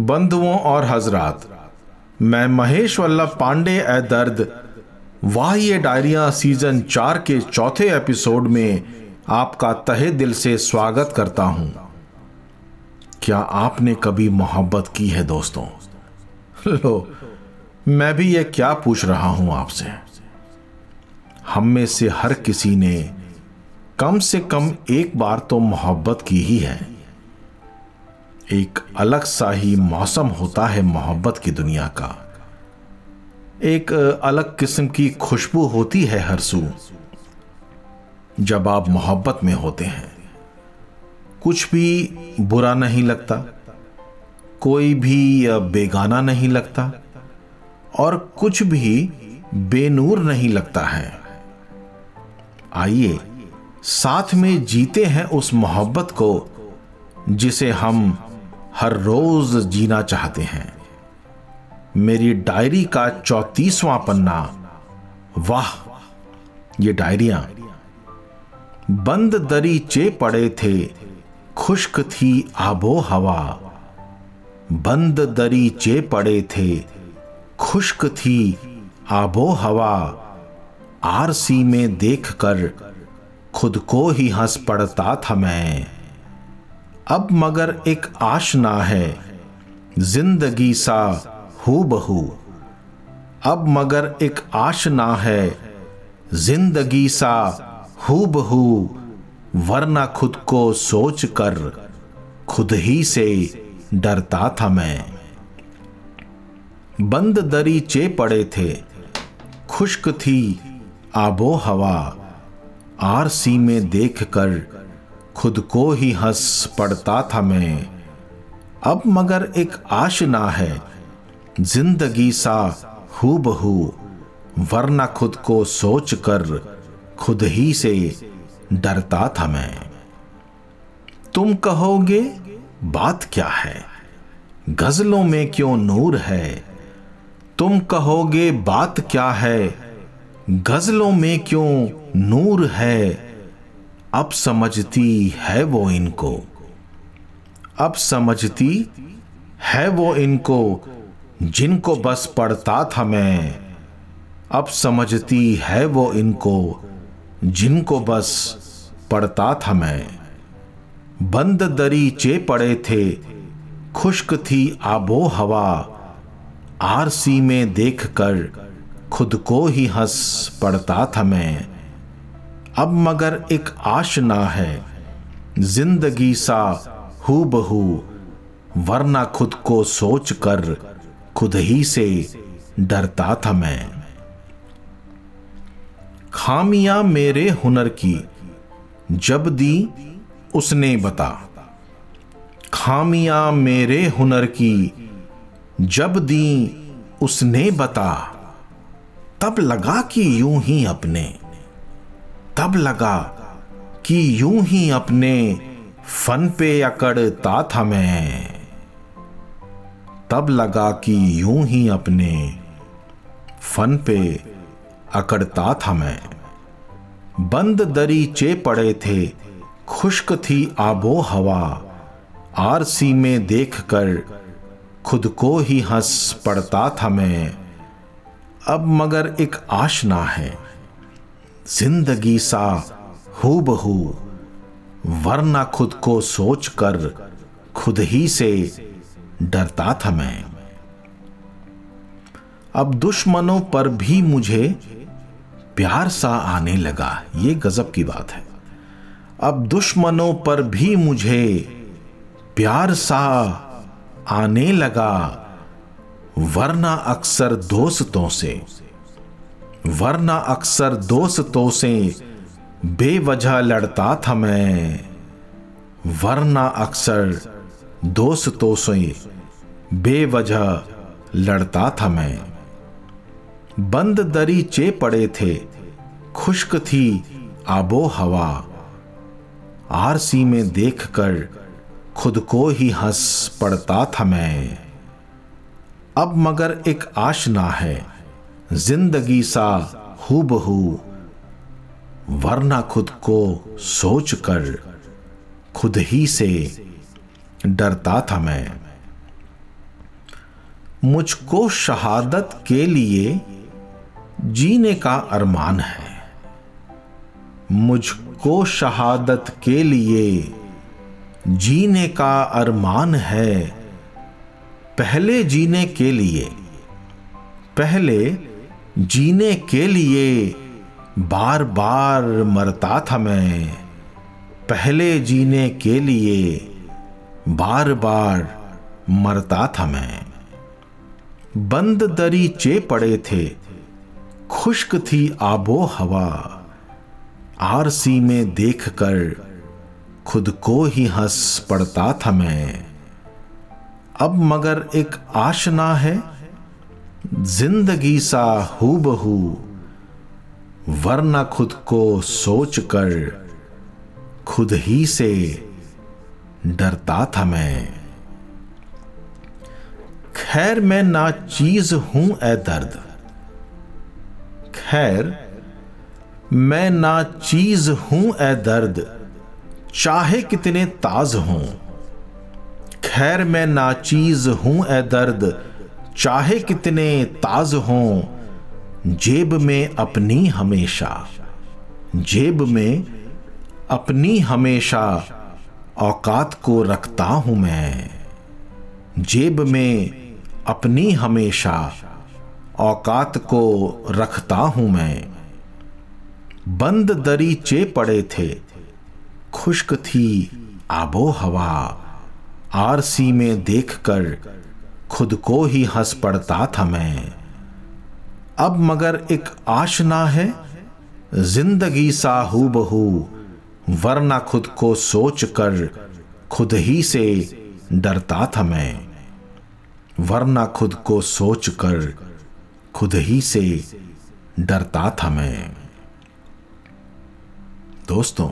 बंधुओं और हजरात, मैं महेश वल्लभ पांडे ए दर्द, वाह ये डायरिया सीज़न चार के चौथे एपिसोड में आपका तहे दिल से स्वागत करता हूँ। क्या आपने कभी मोहब्बत की है दोस्तों? लो, मैं भी ये क्या पूछ रहा हूँ आपसे? हम में से हर किसी ने कम से कम एक बार तो मोहब्बत की ही है। एक अलग सा ही मौसम होता है मोहब्बत की दुनिया का। एक अलग किस्म की खुशबू होती है हर सू। जब आप मोहब्बत में होते हैं, कुछ भी बुरा नहीं लगता, कोई भी बेगाना नहीं लगता, और कुछ भी बेनूर नहीं लगता है। आइए, साथ में जीते हैं उस मोहब्बत को, जिसे हम हर रोज जीना चाहते हैं। मेरी डायरी का चौतीसवां पन्ना। वाह, ये डायरिया। बंद दरी चे पड़े थे, खुश्क थी आबो हवा बंद दरी चे पड़े थे, खुश्क थी आबो हवा आरसी में देखकर खुद को ही हंस पड़ता था मैं। अब मगर एक आशना है, ज़िंदगी सा हु बहू अब मगर एक आशना है, ज़िंदगी सा हु बहू वरना खुद को सोच कर खुद ही से डरता था मैं। बंद दरी चे पड़े थे, खुश्क थी आबो हवा आरसी में देखकर खुद को ही हंस पड़ता था मैं। अब मगर एक आशना है। ज़िंदगी सा हु बहू वरना खुद को सोच कर खुद ही से डरता था मैं। तुम कहोगे, बात क्या है? गजलों में क्यों नूर है? तुम कहोगे, बात क्या है? गजलों में क्यों नूर है? अब समझती है वो इनको। अब समझती है वो इनको, जिनको बस पढ़ता था मैं। अब समझती है वो इनको, जिनको बस पढ़ता था मैं। बंद दरी चे पड़े थे, खुश्क थी आबो हवा। आरसी में देखकर खुद को ही हंस पड़ता था मैं। अब मगर एक आशना है। ज़िंदगी सा हु बहू वरना खुद को सोच कर खुद ही से डरता था मैं। खामियाँ मेरे हुनर की, जब दी उसने बता। खामियाँ मेरे हुनर की, जब दी उसने बता। तब लगा कि यूँ ही अपने। तब लगा कि यूँ ही अपने फन पे अकड़ता था मैं तब लगा कि यूँ ही अपने फन पे अकड़ता था मैं बंद दरी चे पड़े थे, खुश्क थी आबो हवा। आरसी में देखकर खुद को ही हंस पड़ता था मैं। अब मगर एक आशना है। ज़िंदगी सा हु बहू वरना खुद को सोच कर खुद ही से डरता था मैं। अब दुश्मनों पर भी मुझे प्यार सा आने लगा, ये गजब की बात है। अब दुश्मनों पर भी मुझे प्यार सा आने लगा, वरना अक्सर दोस्तों से वरना अक्सर दोस्तों से बेवजह लड़ता था मैं। वरना अक्सर दोस्तों से बेवजह लड़ता था मैं। बंद दरी चे पड़े थे, खुश्क थी आबो हवा आरसी में देखकर खुद को ही हंस पड़ता था मैं। अब मगर एक आशना है ज़िंदगी सा हु बहू वरना खुद को सोच कर खुद ही से डरता था मैं। मुझको शहादत के लिए जीने का अरमान है। मुझको शहादत के लिए जीने का अरमान है। पहले जीने के लिए, पहले जीने के लिए बार बार मरता था मैं। पहले जीने के लिए बार बार मरता था मैं। बंद दरीचे पड़े थे, खुश्क थी आबो हवा आरसी में देखकर खुद को ही हंस पड़ता था मैं। अब मगर एक आशना है ज़िंदगी सा हु बहू वरना खुद को सोच कर खुद ही से डरता था मैं। खैर मैं ना चीज़ हूँ ए दर्द। खैर मैं ना चीज़ हूँ ए दर्द, चाहे कितने ताज हों। खैर मैं ना चीज़ हूँ ए दर्द चाहे कितने ताज हों, जेब में अपनी हमेशा, जेब में अपनी हमेशा औकात को रखता हूँ मैं। जेब में अपनी हमेशा औकात को रखता हूँ मैं। बंद दरीचे पड़े थे, खुश्क थी आबो हवा आरसी में देखकर खुद को ही हंस पड़ता था मैं। अब मगर एक आशना है, ज़िंदगी सा हू बहू वरना खुद को सोच कर खुद ही से डरता था मैं। वरना खुद को सोच कर खुद ही से डरता था मैं। दोस्तों,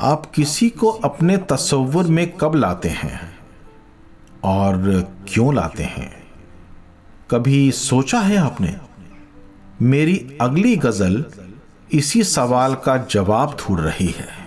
आप किसी को अपने तस्वुर में कब लाते हैं? और क्यों लाते हैं? कभी सोचा है आपने? मेरी अगली गज़ल इसी सवाल का जवाब ढूंढ रही है।